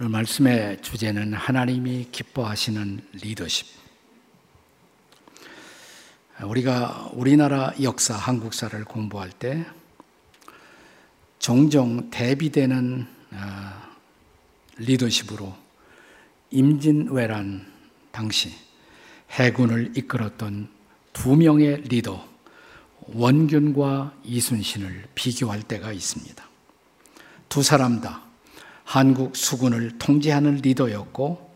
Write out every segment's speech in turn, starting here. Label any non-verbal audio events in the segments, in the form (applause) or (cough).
오늘 말씀의 주제는 하나님이 기뻐하시는 리더십. 우리가 우리나라 역사, 한국사를 공부할 때 종종 대비되는 아, 리더십으로 임진왜란 당시 해군을 이끌었던 두 명의 리더 원균과 이순신을 비교할 때가 있습니다. 두 사람 다 한국 수군을 통제하는 리더였고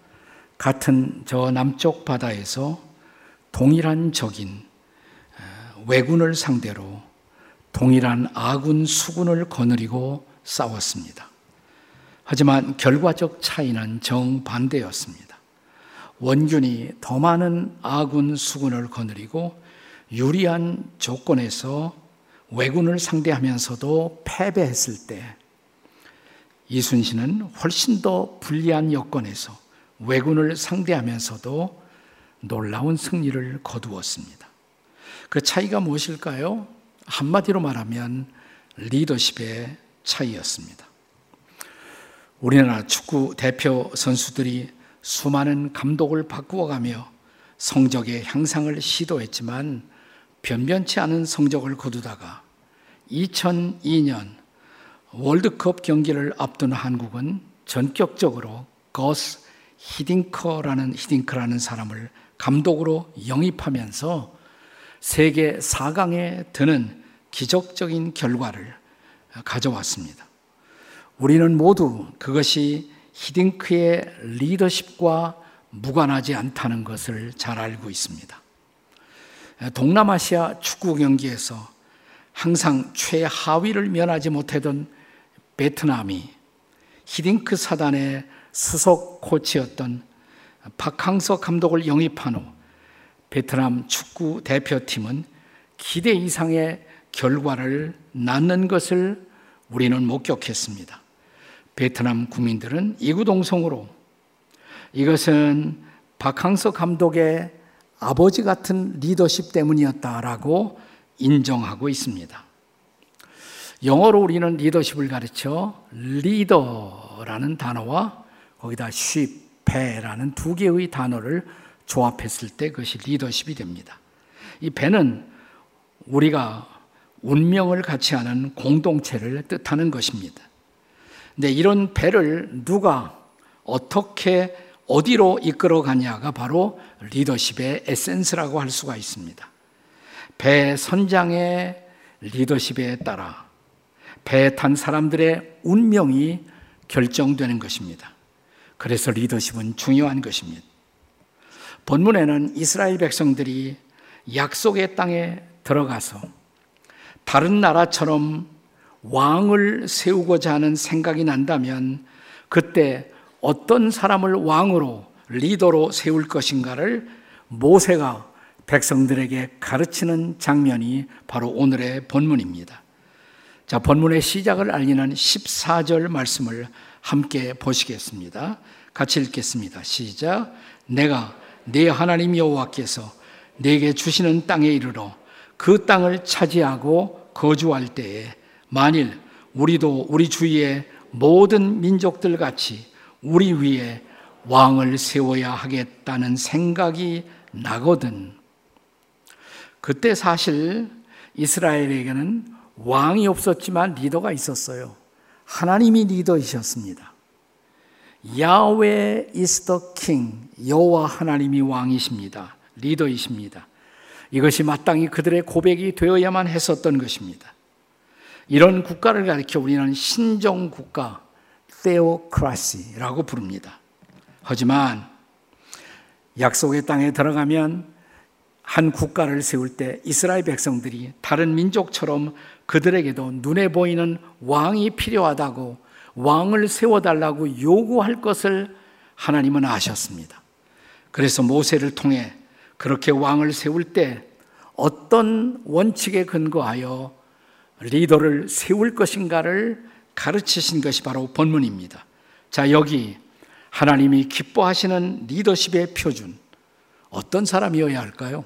같은 저 남쪽 바다에서 동일한 적인 왜군을 상대로 동일한 아군 수군을 거느리고 싸웠습니다. 하지만 결과적 차이는 정반대였습니다. 원균이 더 많은 아군 수군을 거느리고 유리한 조건에서 왜군을 상대하면서도 패배했을 때 이순신은 훨씬 더 불리한 여건에서 왜군을 상대하면서도 놀라운 승리를 거두었습니다. 그 차이가 무엇일까요? 한마디로 말하면 리더십의 차이였습니다. 우리나라 축구 대표 선수들이 수많은 감독을 바꾸어가며 성적의 향상을 시도했지만 변변치 않은 성적을 거두다가 2002년 월드컵 경기를 앞둔 한국은 전격적으로 거스 히딩커라는 히딩크라는 사람을 감독으로 영입하면서 세계 4강에 드는 기적적인 결과를 가져왔습니다. 우리는 모두 그것이 히딩크의 리더십과 무관하지 않다는 것을 잘 알고 있습니다. 동남아시아 축구 경기에서 항상 최하위를 면하지 못하던 베트남이 히딩크 사단의 수석 코치였던 박항서 감독을 영입한 후 베트남 축구 대표팀은 기대 이상의 결과를 낳는 것을 우리는 목격했습니다. 베트남 국민들은 이구동성으로 이것은 박항서 감독의 아버지 같은 리더십 때문이었다라고 인정하고 있습니다. 영어로 우리는 리더십을 가르쳐 리더라는 단어와 거기다 쉽, 배라는 두 개의 단어를 조합했을 때 그것이 리더십이 됩니다. 이 배는 우리가 운명을 같이 하는 공동체를 뜻하는 것입니다. 근데 이런 배를 누가 어떻게 어디로 이끌어 가냐가 바로 리더십의 에센스라고 할 수가 있습니다. 배 선장의 리더십에 따라 배에 탄 사람들의 운명이 결정되는 것입니다. 그래서 리더십은 중요한 것입니다. 본문에는 이스라엘 백성들이 약속의 땅에 들어가서 다른 나라처럼 왕을 세우고자 하는 생각이 난다면 그때 어떤 사람을 왕으로 리더로 세울 것인가를 모세가 백성들에게 가르치는 장면이 바로 오늘의 본문입니다. 자, 본문의 시작을 알리는 14절 말씀을 함께 보시겠습니다. 같이 읽겠습니다. 시작. 내가 내 하나님 여호와께서 내게 주시는 땅에 이르러 그 땅을 차지하고 거주할 때에 만일 우리도 우리 주위의 모든 민족들 같이 우리 위에 왕을 세워야 하겠다는 생각이 나거든. 그때 사실 이스라엘에게는 왕이 없었지만 리더가 있었어요. 하나님이 리더이셨습니다. 야외 is the king. 여호와 하나님이 왕이십니다. 리더이십니다. 이것이 마땅히 그들의 고백이 되어야만 했었던 것입니다. 이런 국가를 가리켜 우리는 신정 국가, theocracy라고 부릅니다. 하지만 약속의 땅에 들어가면 한 국가를 세울 때 이스라엘 백성들이 다른 민족처럼 그들에게도 눈에 보이는 왕이 필요하다고 왕을 세워달라고 요구할 것을 하나님은 아셨습니다. 그래서 모세를 통해 그렇게 왕을 세울 때 어떤 원칙에 근거하여 리더를 세울 것인가를 가르치신 것이 바로 본문입니다. 자, 여기 하나님이 기뻐하시는 리더십의 표준. 어떤 사람이어야 할까요?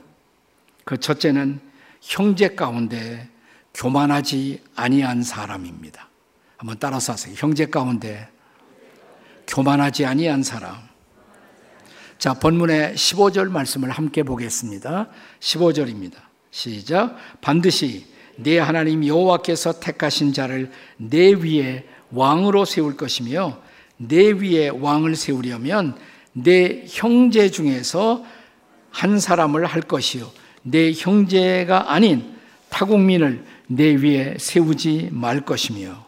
그 첫째는 형제 가운데 교만하지 아니한 사람입니다. 한번 따라서 하세요. 형제 가운데 교만하지 아니한 사람. 자, 본문의 15절 말씀을 함께 보겠습니다. 15절입니다. 시작. 반드시 네 하나님 여호와께서 택하신 자를 내 위에 왕으로 세울 것이며 내 위에 왕을 세우려면 내 형제 중에서 한 사람을 할 것이요 내 형제가 아닌 타국민을 내 위에 세우지 말 것이며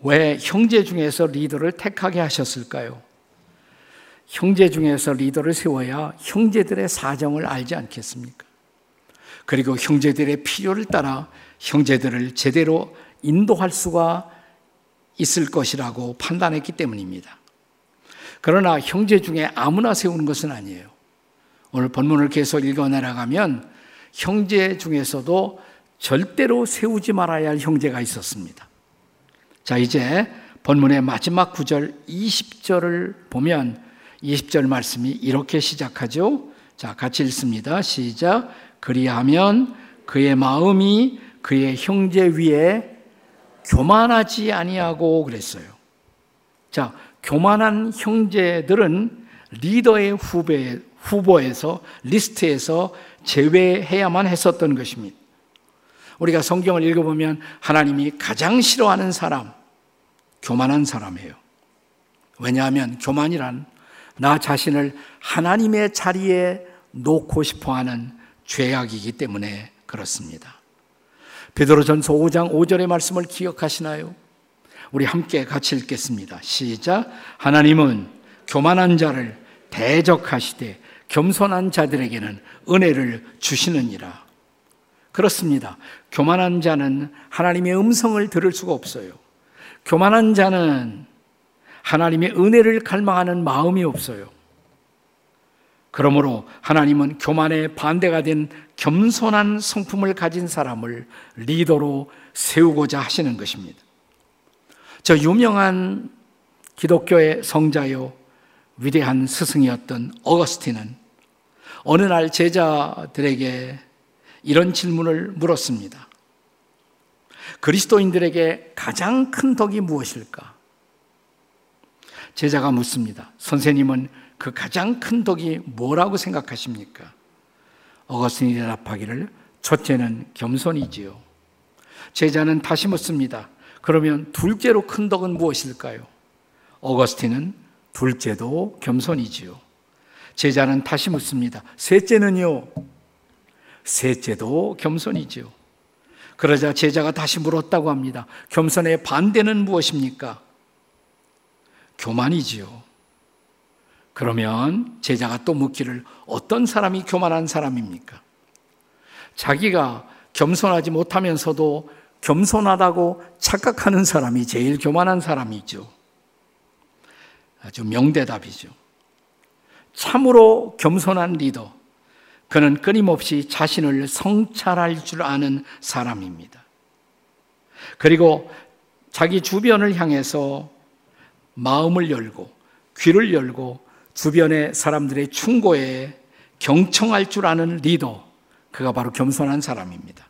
왜 형제 중에서 리더를 택하게 하셨을까요? 형제 중에서 리더를 세워야 형제들의 사정을 알지 않겠습니까? 그리고 형제들의 필요를 따라 형제들을 제대로 인도할 수가 있을 것이라고 판단했기 때문입니다. 그러나 형제 중에 아무나 세우는 것은 아니에요. 오늘 본문을 계속 읽어 내려가면 형제 중에서도 절대로 세우지 말아야 할 형제가 있었습니다. 자, 이제 본문의 마지막 구절 20절을 보면 20절 말씀이 이렇게 시작하죠. 자, 같이 읽습니다. 시작. 그리하면 그의 마음이 그의 형제 위에 교만하지 아니하고 그랬어요. 자, 교만한 형제들은 리더의 후배, 후보에서 리스트에서 제외해야만 했었던 것입니다. 우리가 성경을 읽어보면 하나님이 가장 싫어하는 사람, 교만한 사람이에요. 왜냐하면 교만이란 나 자신을 하나님의 자리에 놓고 싶어 하는 죄악이기 때문에 그렇습니다. 베드로전서 5장 5절의 말씀을 기억하시나요? 우리 함께 같이 읽겠습니다. 시작. 하나님은 교만한 자를 대적하시되 겸손한 자들에게는 은혜를 주시느니라. 그렇습니다. 교만한 자는 하나님의 음성을 들을 수가 없어요. 교만한 자는 하나님의 은혜를 갈망하는 마음이 없어요. 그러므로 하나님은 교만의 반대가 된 겸손한 성품을 가진 사람을 리더로 세우고자 하시는 것입니다. 저 유명한 기독교의 성자요, 위대한 스승이었던 어거스틴은 어느 날 제자들에게 이런 질문을 물었습니다. 그리스도인들에게 가장 큰 덕이 무엇일까? 제자가 묻습니다. 선생님은 그 가장 큰 덕이 뭐라고 생각하십니까? 어거스틴이 대답하기를 첫째는 겸손이지요. 제자는 다시 묻습니다. 그러면 둘째로 큰 덕은 무엇일까요? 어거스틴은 둘째도 겸손이지요. 제자는 다시 묻습니다. 셋째는요? 셋째도 겸손이지요. 그러자 제자가 다시 물었다고 합니다. 겸손의 반대는 무엇입니까? 교만이지요. 그러면 제자가 또 묻기를 어떤 사람이 교만한 사람입니까? 자기가 겸손하지 못하면서도 겸손하다고 착각하는 사람이 제일 교만한 사람이죠. 아주 명대답이죠. 참으로 겸손한 리더. 그는 끊임없이 자신을 성찰할 줄 아는 사람입니다. 그리고 자기 주변을 향해서 마음을 열고 귀를 열고 주변의 사람들의 충고에 경청할 줄 아는 리더. 그가 바로 겸손한 사람입니다.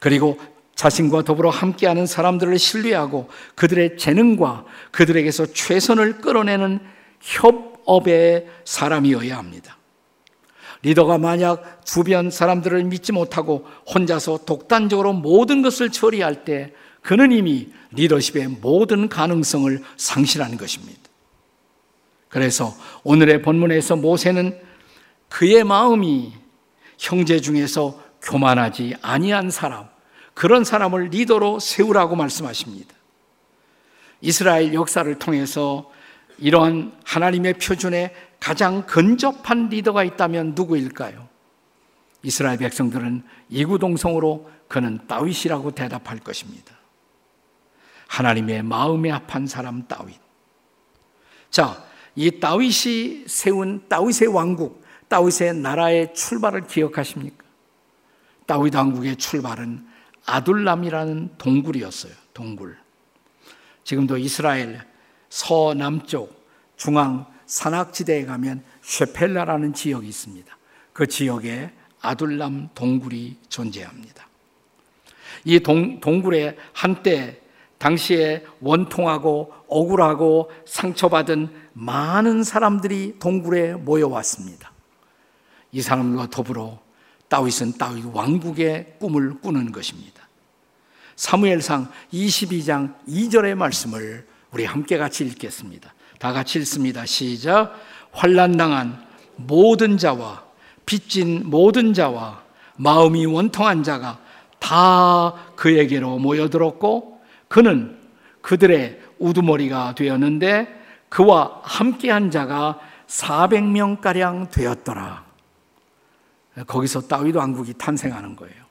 그리고 자신과 더불어 함께하는 사람들을 신뢰하고 그들의 재능과 그들에게서 최선을 끌어내는 협업의 사람이어야 합니다. 리더가 만약 주변 사람들을 믿지 못하고 혼자서 독단적으로 모든 것을 처리할 때 그는 이미 리더십의 모든 가능성을 상실하는 것입니다. 그래서 오늘의 본문에서 모세는 그의 마음이 형제 중에서 교만하지 아니한 사람, 그런 사람을 리더로 세우라고 말씀하십니다. 이스라엘 역사를 통해서 이러한 하나님의 표준에 가장 근접한 리더가 있다면 누구일까요? 이스라엘 백성들은 이구동성으로 그는 다윗이라고 대답할 것입니다. 하나님의 마음에 합한 사람 다윗. 자, 이 다윗이 세운 다윗의 왕국, 다윗의 나라의 출발을 기억하십니까? 다윗 왕국의 출발은 아둘람이라는 동굴이었어요. 동굴. 지금도 이스라엘 서남쪽 중앙 산악지대에 가면 쉐펠라라는 지역이 있습니다. 그 지역에 아둘람 동굴이 존재합니다. 이 동, 동굴에 한때 당시에 원통하고 억울하고 상처받은 많은 사람들이 동굴에 모여왔습니다. 이 사람과 더불어 다윗은 다윗 왕국의 꿈을 꾸는 것입니다. 사무엘상 22장 2절의 말씀을 우리 함께 같이 읽겠습니다. 다 같이 읽습니다. 시작. 환란 당한 모든 자와 빚진 모든 자와 마음이 원통한 자가 다 그에게로 모여들었고 그는 그들의 우두머리가 되었는데 그와 함께한 자가 400명가량 되었더라. 거기서 다윗 왕국이 탄생하는 거예요.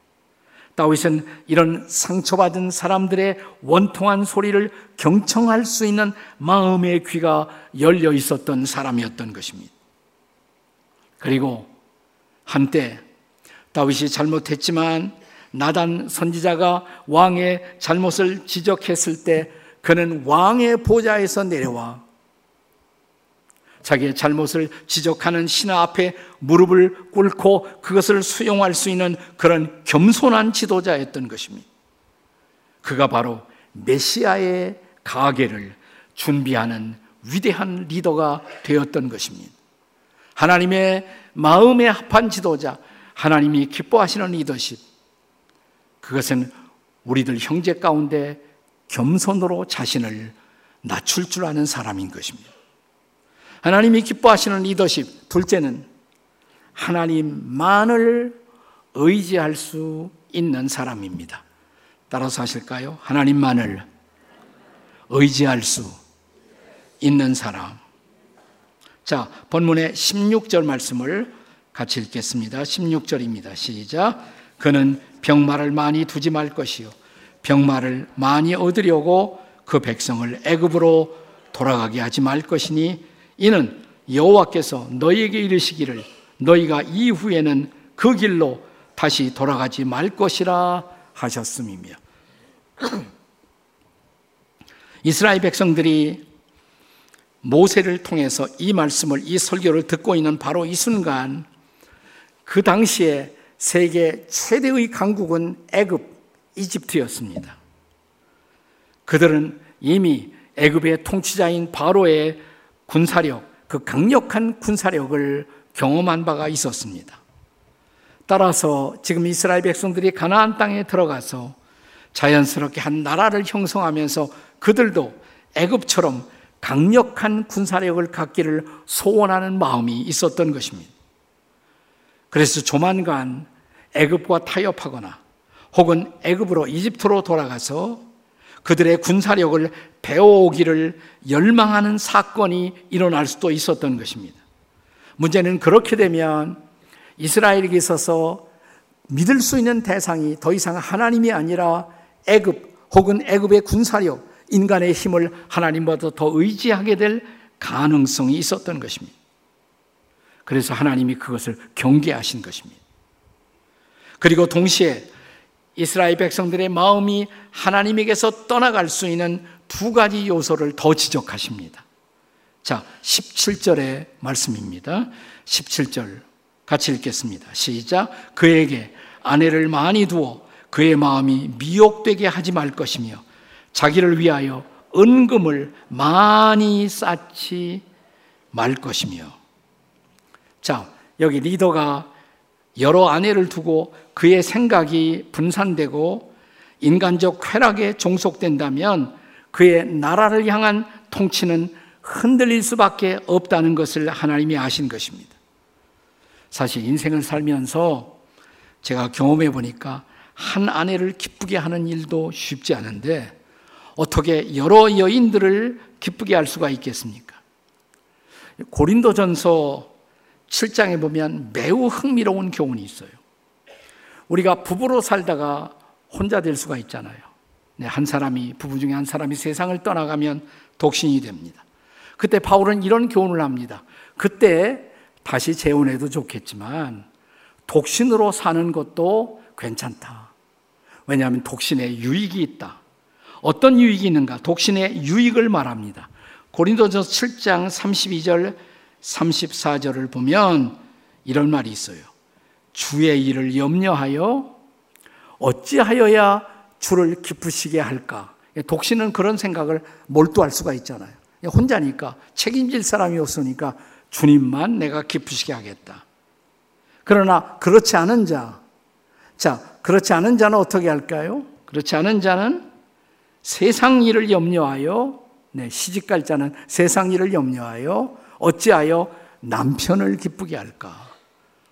다윗은 이런 상처받은 사람들의 원통한 소리를 경청할 수 있는 마음의 귀가 열려 있었던 사람이었던 것입니다. 그리고 한때 다윗이 잘못했지만 나단 선지자가 왕의 잘못을 지적했을 때 그는 왕의 보좌에서 내려와 자기의 잘못을 지적하는 신하 앞에 무릎을 꿇고 그것을 수용할 수 있는 그런 겸손한 지도자였던 것입니다. 그가 바로 메시아의 가계를 준비하는 위대한 리더가 되었던 것입니다. 하나님의 마음에 합한 지도자, 하나님이 기뻐하시는 리더십. 그것은 우리들 형제 가운데 겸손으로 자신을 낮출 줄 아는 사람인 것입니다. 하나님이 기뻐하시는 리더십. 둘째는 하나님만을 의지할 수 있는 사람입니다. 따라서 하실까요? 하나님만을 의지할 수 있는 사람. 자, 본문의 16절 말씀을 같이 읽겠습니다. 16절입니다. 시작. 그는 병마를 많이 두지 말 것이요. 병마를 많이 얻으려고 그 백성을 애굽으로 돌아가게 하지 말 것이니 이는 여호와께서 너희에게 이르시기를 너희가 이후에는 그 길로 다시 돌아가지 말 것이라 하셨음이며 (clears throat) 이스라엘 백성들이 모세를 통해서 이 말씀을 이 설교를 듣고 있는 바로 이 순간 그 당시에 세계 최대의 강국은 애굽 이집트였습니다. 그들은 이미 애굽의 통치자인 바로의 군사력, 그 강력한 군사력을 경험한 바가 있었습니다. 따라서 지금 이스라엘 백성들이 가나안 땅에 들어가서 자연스럽게 한 나라를 형성하면서 그들도 애굽처럼 강력한 군사력을 갖기를 소원하는 마음이 있었던 것입니다. 그래서 조만간 애굽과 타협하거나 혹은 애굽으로 이집트로 돌아가서 그들의 군사력을 배워오기를 열망하는 사건이 일어날 수도 있었던 것입니다. 문제는 그렇게 되면 이스라엘에게 있어서 믿을 수 있는 대상이 더 이상 하나님이 아니라 애굽 혹은 애굽의 군사력, 인간의 힘을 하나님보다 더 의지하게 될 가능성이 있었던 것입니다. 그래서 하나님이 그것을 경계하신 것입니다. 그리고 동시에 이스라엘 백성들의 마음이 하나님에게서 떠나갈 수 있는 두 가지 요소를 더 지적하십니다. 자, 17절의 말씀입니다. 17절 같이 읽겠습니다. 시작. 그에게 아내를 많이 두어 그의 마음이 미혹되게 하지 말 것이며 자기를 위하여 은금을 많이 쌓지 말 것이며 자, 여기 리더가 여러 아내를 두고 그의 생각이 분산되고 인간적 쾌락에 종속된다면 그의 나라를 향한 통치는 흔들릴 수밖에 없다는 것을 하나님이 아신 것입니다. 사실 인생을 살면서 제가 경험해 보니까 한 아내를 기쁘게 하는 일도 쉽지 않은데 어떻게 여러 여인들을 기쁘게 할 수가 있겠습니까? 고린도전서 7장에 보면 매우 흥미로운 교훈이 있어요. 우리가 부부로 살다가 혼자 될 수가 있잖아요. 네, 한 사람이, 부부 중에 한 사람이 세상을 떠나가면 독신이 됩니다. 그때 바울은 이런 교훈을 합니다. 그때 다시 재혼해도 좋겠지만 독신으로 사는 것도 괜찮다. 왜냐하면 독신에 유익이 있다. 어떤 유익이 있는가? 독신의 유익을 말합니다. 고린도전서 7장 32절 34절을 보면 이런 말이 있어요. 주의 일을 염려하여 어찌하여야 주를 기쁘시게 할까? 독신은 그런 생각을 몰두할 수가 있잖아요. 혼자니까 책임질 사람이 없으니까 주님만 내가 기쁘시게 하겠다. 그러나 그렇지 않은 자, 자, 그렇지 않은 자는 어떻게 할까요? 그렇지 않은 자는 세상 일을 염려하여, 네, 시집갈 자는 세상 일을 염려하여 어찌하여 남편을 기쁘게 할까?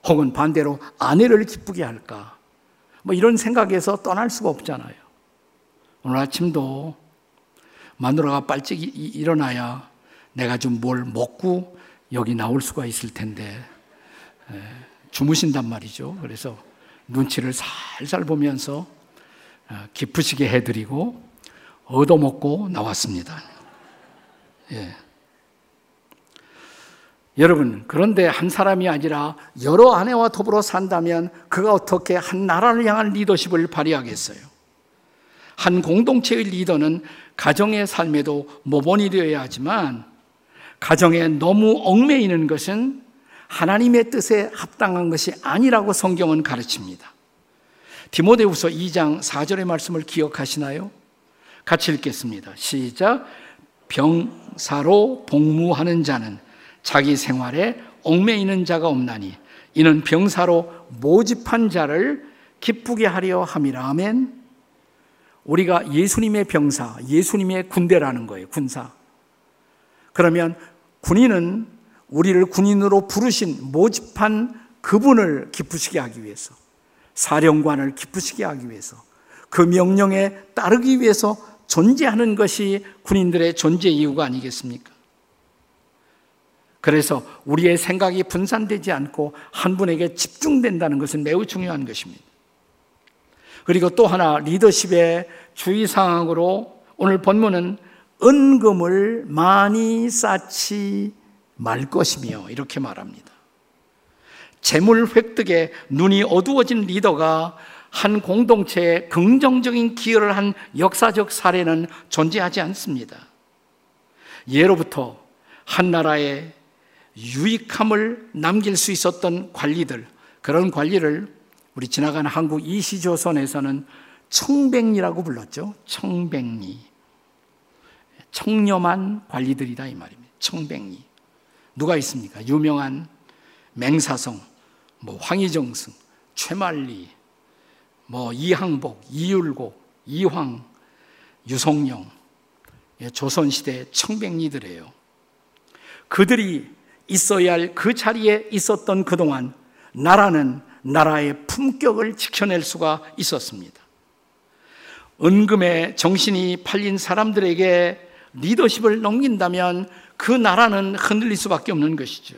혹은 반대로 아내를 기쁘게 할까? 뭐 이런 생각에서 떠날 수가 없잖아요. 오늘 아침도 마누라가 빨찍 일어나야 내가 좀 뭘 먹고 여기 나올 수가 있을 텐데 주무신단 말이죠. 그래서 눈치를 살살 보면서 어, 기쁘시게 해드리고 얻어먹고 나왔습니다. 예. 여러분, 그런데 한 사람이 아니라 여러 아내와 더불어 산다면 그가 어떻게 한 나라를 향한 리더십을 발휘하겠어요? 한 공동체의 리더는 가정의 삶에도 모범이 되어야 하지만 가정에 너무 얽매이는 것은 하나님의 뜻에 합당한 것이 아니라고 성경은 가르칩니다. 디모데후서 2장 4절의 말씀을 기억하시나요? 같이 읽겠습니다. 시작. 병사로 복무하는 자는 자기 생활에 얽매이는 자가 없나니 이는 병사로 모집한 자를 기쁘게 하려 함이라. 아멘. 우리가 예수님의 병사, 예수님의 군대라는 거예요. 군사. 그러면 군인은 우리를 군인으로 부르신 모집한 그분을 기쁘시게 하기 위해서 사령관을 기쁘시게 하기 위해서 그 명령에 따르기 위해서 존재하는 것이 군인들의 존재 이유가 아니겠습니까? 그래서 우리의 생각이 분산되지 않고 한 분에게 집중된다는 것은 매우 중요한 것입니다. 그리고 또 하나 리더십의 주의사항으로 오늘 본문은 은금을 많이 쌓지 말 것이며 이렇게 말합니다. 재물 획득에 눈이 어두워진 리더가 한 공동체에 긍정적인 기여를 한 역사적 사례는 존재하지 않습니다. 예로부터 한 나라에 유익함을 남길 수 있었던 관리들, 그런 관리를 우리 지나간 한국 이시조선에서는 청백리라고 불렀죠. 청백리. 청렴한 관리들이다 이 말입니다. 청백리. 누가 있습니까? 유명한 맹사성, 뭐 황희정승, 최만리, 뭐 이항복, 이율곡, 이황, 유성룡, 예, 조선시대 청백리들이에요. 그들이 있어야 할 그 자리에 있었던 그동안 나라는 나라의 품격을 지켜낼 수가 있었습니다. 은금에 정신이 팔린 사람들에게 리더십을 넘긴다면 그 나라는 흔들릴 수밖에 없는 것이죠.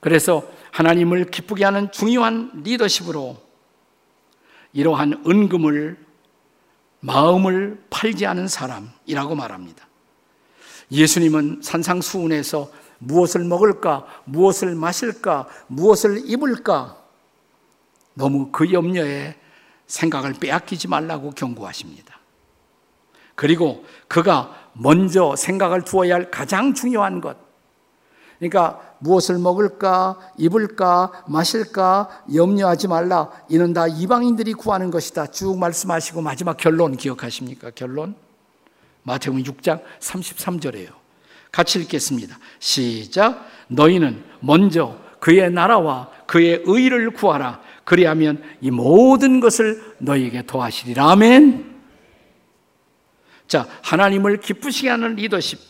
그래서 하나님을 기쁘게 하는 중요한 리더십으로 이러한 은금을 마음을 팔지 않은 사람이라고 말합니다. 예수님은 산상수훈에서 무엇을 먹을까, 무엇을 마실까, 무엇을 입을까 너무 그 염려에 생각을 빼앗기지 말라고 경고하십니다. 그리고 그가 먼저 생각을 두어야 할 가장 중요한 것. 그러니까 무엇을 먹을까, 입을까, 마실까 염려하지 말라. 이는 다 이방인들이 구하는 것이다. 쭉 말씀하시고 마지막 결론 기억하십니까? 결론? 마태복음 6장 33절이에요. 같이 읽겠습니다. 시작. 너희는 먼저 그의 나라와 그의 의를 구하라. 그리하면 이 모든 것을 너희에게 도하시리라. 아멘. 자, 하나님을 기쁘시게 하는 리더십.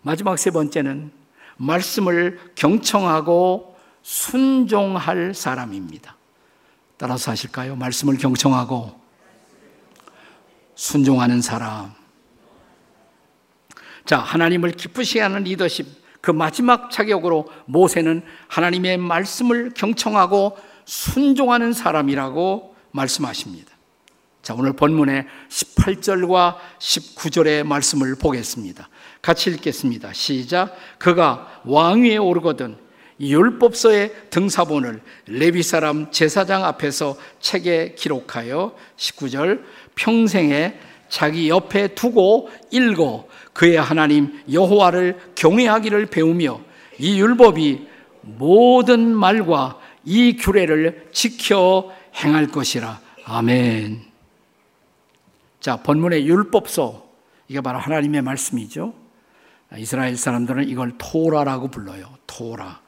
마지막 세 번째는 말씀을 경청하고 순종할 사람입니다. 따라서 하실까요? 말씀을 경청하고 순종하는 사람. 자, 하나님을 기쁘시게 하는 리더십. 그 마지막 자격으로 모세는 하나님의 말씀을 경청하고 순종하는 사람이라고 말씀하십니다. 자, 오늘 본문의 18절과 19절의 말씀을 보겠습니다. 같이 읽겠습니다. 시작. 그가 왕위에 오르거든 율법서의 등사본을 레위 사람 제사장 앞에서 책에 기록하여 19절 평생에 자기 옆에 두고 읽어 그의 하나님 여호와를 경외하기를 배우며 이 율법이 모든 말과 이 규례를 지켜 행할 것이라. 아멘. 자, 본문의 율법서, 이게 바로 하나님의 말씀이죠. 이스라엘 사람들은 이걸 토라라고 불러요. 토라.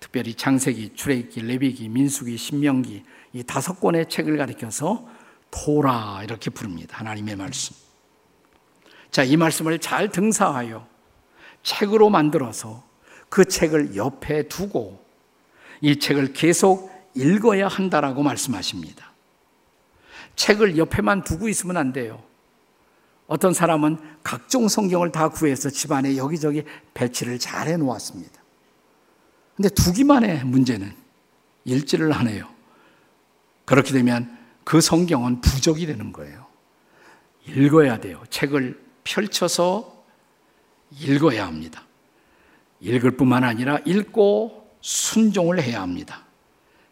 특별히 창세기, 출애굽기, 레위기, 민수기, 신명기 이 다섯 권의 책을 가리켜서 토라 이렇게 부릅니다. 하나님의 말씀. 자, 이 말씀을 잘 등사하여 책으로 만들어서 그 책을 옆에 두고 이 책을 계속 읽어야 한다라고 말씀하십니다. 책을 옆에만 두고 있으면 안 돼요. 어떤 사람은 각종 성경을 다 구해서 집안에 여기저기 배치를 잘 해 놓았습니다. 근데 두기만 해, 문제는. 읽지를 않아요. 그렇게 되면 그 성경은 부족이 되는 거예요. 읽어야 돼요. 책을 펼쳐서 읽어야 합니다. 읽을 뿐만 아니라 읽고 순종을 해야 합니다.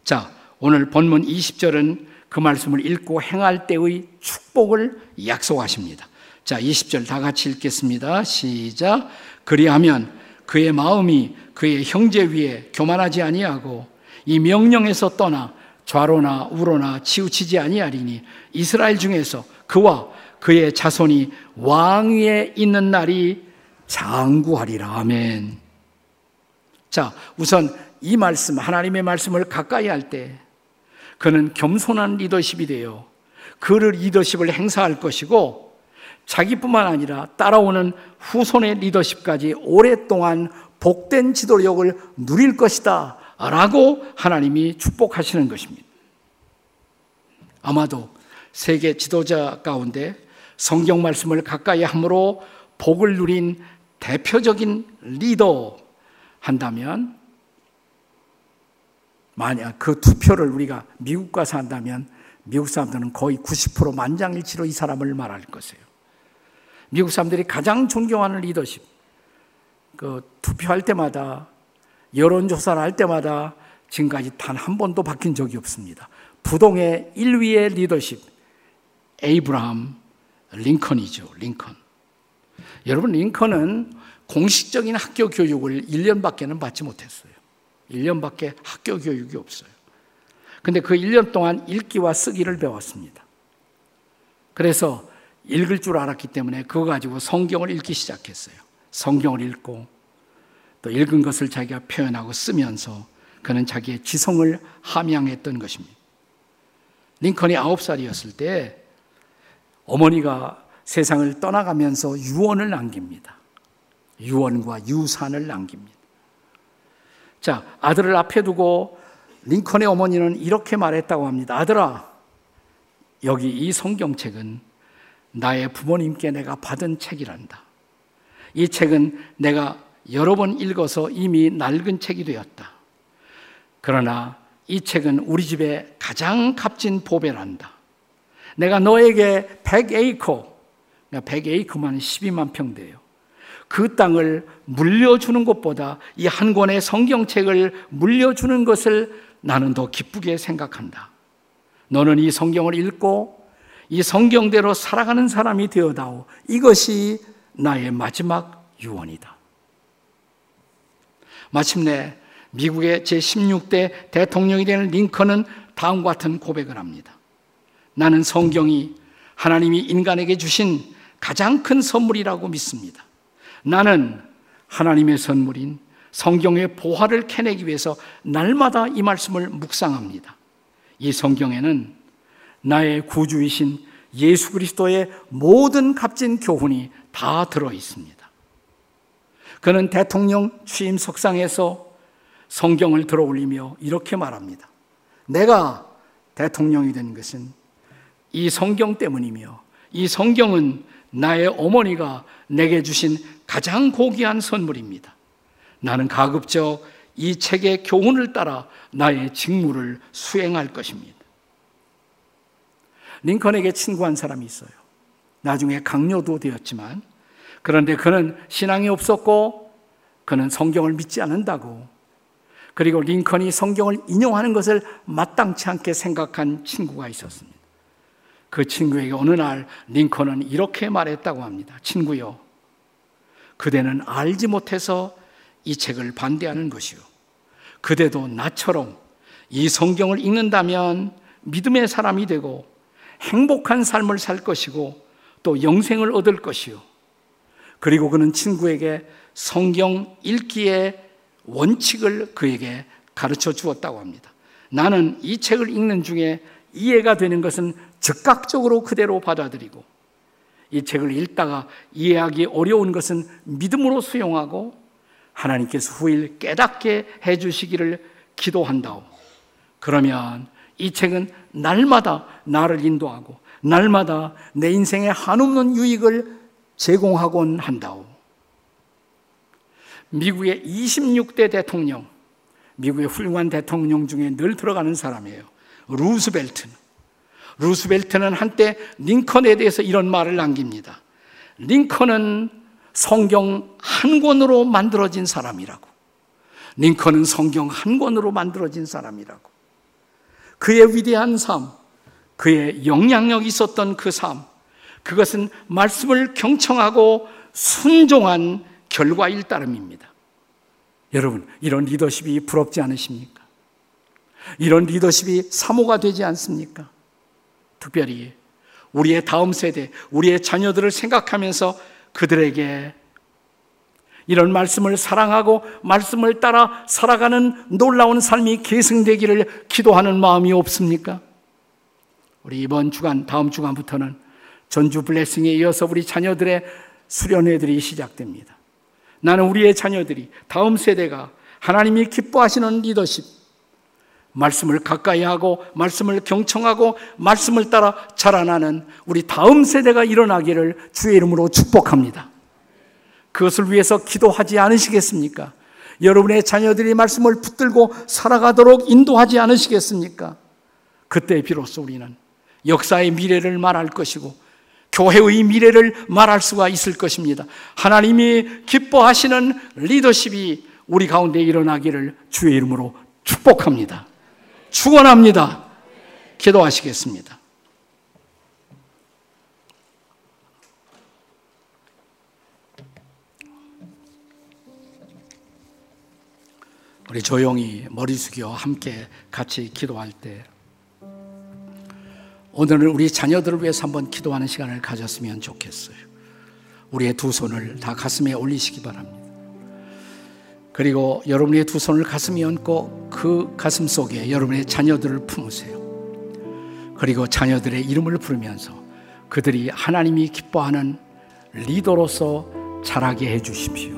자, 오늘 본문 20절은 그 말씀을 읽고 행할 때의 축복을 약속하십니다. 자, 20절 다 같이 읽겠습니다. 시작. 그리하면 그의 마음이 그의 형제 위에 교만하지 아니하고 이 명령에서 떠나 좌로나 우로나 치우치지 아니하리니 이스라엘 중에서 그와 그의 자손이 왕위에 있는 날이 장구하리라. 아멘. 자, 우선 이 말씀, 하나님의 말씀을 가까이 할 때, 그는 겸손한 리더십이 되어 그를 리더십을 행사할 것이고, 자기뿐만 아니라 따라오는 후손의 리더십까지 오랫동안 복된 지도력을 누릴 것이다. 라고 하나님이 축복하시는 것입니다. 아마도 세계 지도자 가운데 성경 말씀을 가까이 함으로 복을 누린 대표적인 리더 한다면 만약 그 투표를 우리가 미국 가서 한다면 미국 사람들은 거의 90% 만장일치로 이 사람을 말할 것이에요. 미국 사람들이 가장 존경하는 리더십. 그 투표할 때마다 여론조사를 할 때마다 지금까지 단 한 번도 바뀐 적이 없습니다. 부동의 1위의 리더십 에이브라함 링컨이죠. 링컨. 여러분 링컨은 공식적인 학교 교육을 1년밖에는 받지 못했어요. 1년밖에 학교 교육이 없어요. 근데 그 1년 동안 읽기와 쓰기를 배웠습니다. 그래서 읽을 줄 알았기 때문에 그거 가지고 성경을 읽기 시작했어요. 성경을 읽고 또 읽은 것을 자기가 표현하고 쓰면서 그는 자기의 지성을 함양했던 것입니다. 링컨이 아홉 살이었을 때 어머니가 세상을 떠나가면서 유언을 남깁니다. 유언과 유산을 남깁니다. 자, 아들을 앞에 두고 링컨의 어머니는 이렇게 말했다고 합니다. 아들아, 여기 이 성경책은 나의 부모님께 내가 받은 책이란다. 이 책은 내가 여러 번 읽어서 이미 낡은 책이 되었다. 그러나 이 책은 우리 집에 가장 값진 보배란다. 내가 너에게 100에이커, 100에이커만 12만 평대예요. 그 땅을 물려주는 것보다 이 한 권의 성경책을 물려주는 것을 나는 더 기쁘게 생각한다. 너는 이 성경을 읽고 이 성경대로 살아가는 사람이 되어다오. 이것이 나의 마지막 유언이다. 마침내 미국의 제16대 대통령이 되는 링컨은 다음과 같은 고백을 합니다. 나는 성경이 하나님이 인간에게 주신 가장 큰 선물이라고 믿습니다. 나는 하나님의 선물인 성경의 보화를 캐내기 위해서 날마다 이 말씀을 묵상합니다. 이 성경에는 나의 구주이신 예수 그리스도의 모든 값진 교훈이 다 들어 있습니다. 그는 대통령 취임 석상에서 성경을 들어 올리며 이렇게 말합니다. 내가 대통령이 된 것은 이 성경 때문이며 이 성경은 나의 어머니가 내게 주신 가장 고귀한 선물입니다. 나는 가급적 이 책의 교훈을 따라 나의 직무를 수행할 것입니다. 링컨에게 친구한 사람이 있어요. 나중에 강요도 되었지만, 그런데 그는 신앙이 없었고, 그는 성경을 믿지 않는다고, 그리고 링컨이 성경을 인용하는 것을 마땅치 않게 생각한 친구가 있었습니다. 그 친구에게 어느 날 링컨은 이렇게 말했다고 합니다. 친구요. 그대는 알지 못해서 이 책을 반대하는 것이요. 그대도 나처럼 이 성경을 읽는다면 믿음의 사람이 되고 행복한 삶을 살 것이고 또 영생을 얻을 것이요. 그리고 그는 친구에게 성경 읽기의 원칙을 그에게 가르쳐 주었다고 합니다. 나는 이 책을 읽는 중에 이해가 되는 것은 즉각적으로 그대로 받아들이고 이 책을 읽다가 이해하기 어려운 것은 믿음으로 수용하고 하나님께서 후일 깨닫게 해 주시기를 기도한다오. 그러면 이 책은 날마다 나를 인도하고 날마다 내 인생에 한없는 유익을 제공하곤 한다오. 미국의 26대 대통령, 미국의 훌륭한 대통령 중에 늘 들어가는 사람이에요. 루스벨트는. 루스벨트는 한때 링컨에 대해서 이런 말을 남깁니다. 링컨은 성경 한 권으로 만들어진 사람이라고. 링컨은 성경 한 권으로 만들어진 사람이라고. 그의 위대한 삶, 그의 영향력 있었던 그 삶, 그것은 말씀을 경청하고 순종한 결과일 따름입니다. 여러분, 이런 리더십이 부럽지 않으십니까? 이런 리더십이 사모가 되지 않습니까? 특별히 우리의 다음 세대, 우리의 자녀들을 생각하면서 그들에게 이런 말씀을 사랑하고 말씀을 따라 살아가는 놀라운 삶이 계승되기를 기도하는 마음이 없습니까? 우리 이번 주간, 다음 주간부터는 전주 블레싱에 이어서 우리 자녀들의 수련회들이 시작됩니다. 나는 우리의 자녀들이 다음 세대가 하나님이 기뻐하시는 리더십, 말씀을 가까이 하고 말씀을 경청하고 말씀을 따라 자라나는 우리 다음 세대가 일어나기를 주의 이름으로 축복합니다. 그것을 위해서 기도하지 않으시겠습니까? 여러분의 자녀들이 말씀을 붙들고 살아가도록 인도하지 않으시겠습니까? 그때 비로소 우리는 역사의 미래를 말할 것이고 교회의 미래를 말할 수가 있을 것입니다. 하나님이 기뻐하시는 리더십이 우리 가운데 일어나기를 주의 이름으로 축복합니다. 축원합니다. 기도하시겠습니다. 우리 조용히 머리 숙여 함께 같이 기도할 때 오늘은 우리 자녀들을 위해서 한번 기도하는 시간을 가졌으면 좋겠어요. 우리의 두 손을 다 가슴에 올리시기 바랍니다. 그리고 여러분의 두 손을 가슴에 얹고 그 가슴 속에 여러분의 자녀들을 품으세요. 그리고 자녀들의 이름을 부르면서 그들이 하나님이 기뻐하는 리더로서 자라게 해 주십시오.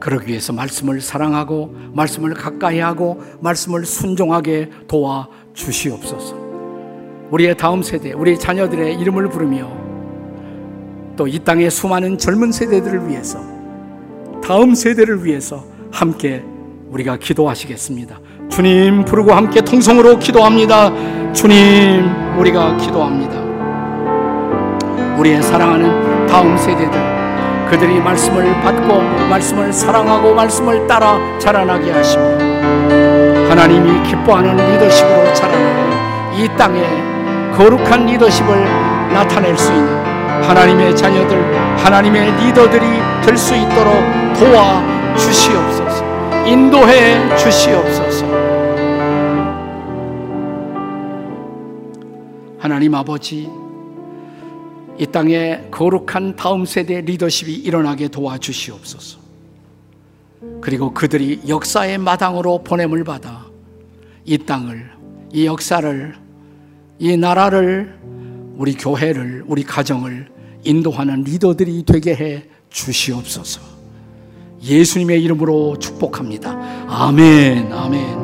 그러기 위해서 말씀을 사랑하고 말씀을 가까이 하고 말씀을 순종하게 도와 주시옵소서. 우리의 다음 세대, 우리 자녀들의 이름을 부르며 또 이 땅의 수많은 젊은 세대들을 위해서 다음 세대를 위해서 함께 우리가 기도하시겠습니다. 주님 부르고 함께 통성으로 기도합니다. 주님 우리가 기도합니다. 우리의 사랑하는 다음 세대들 그들이 말씀을 받고 말씀을 사랑하고 말씀을 따라 자라나게 하시며 하나님이 기뻐하는 리더십으로 자라나고 이 땅에 거룩한 리더십을 나타낼 수 있는 하나님의 자녀들, 하나님의 리더들이 될 수 있도록 도와 주시옵소서. 인도해 주시옵소서. 하나님 아버지, 이 땅에 거룩한 다음 세대 리더십이 일어나게 도와주시옵소서. 그리고 그들이 역사의 마당으로 보냄을 받아 이 땅을, 이 역사를, 이 나라를, 우리 교회를, 우리 가정을 인도하는 리더들이 되게 해 주시옵소서. 예수님의 이름으로 축복합니다. 아멘, 아멘.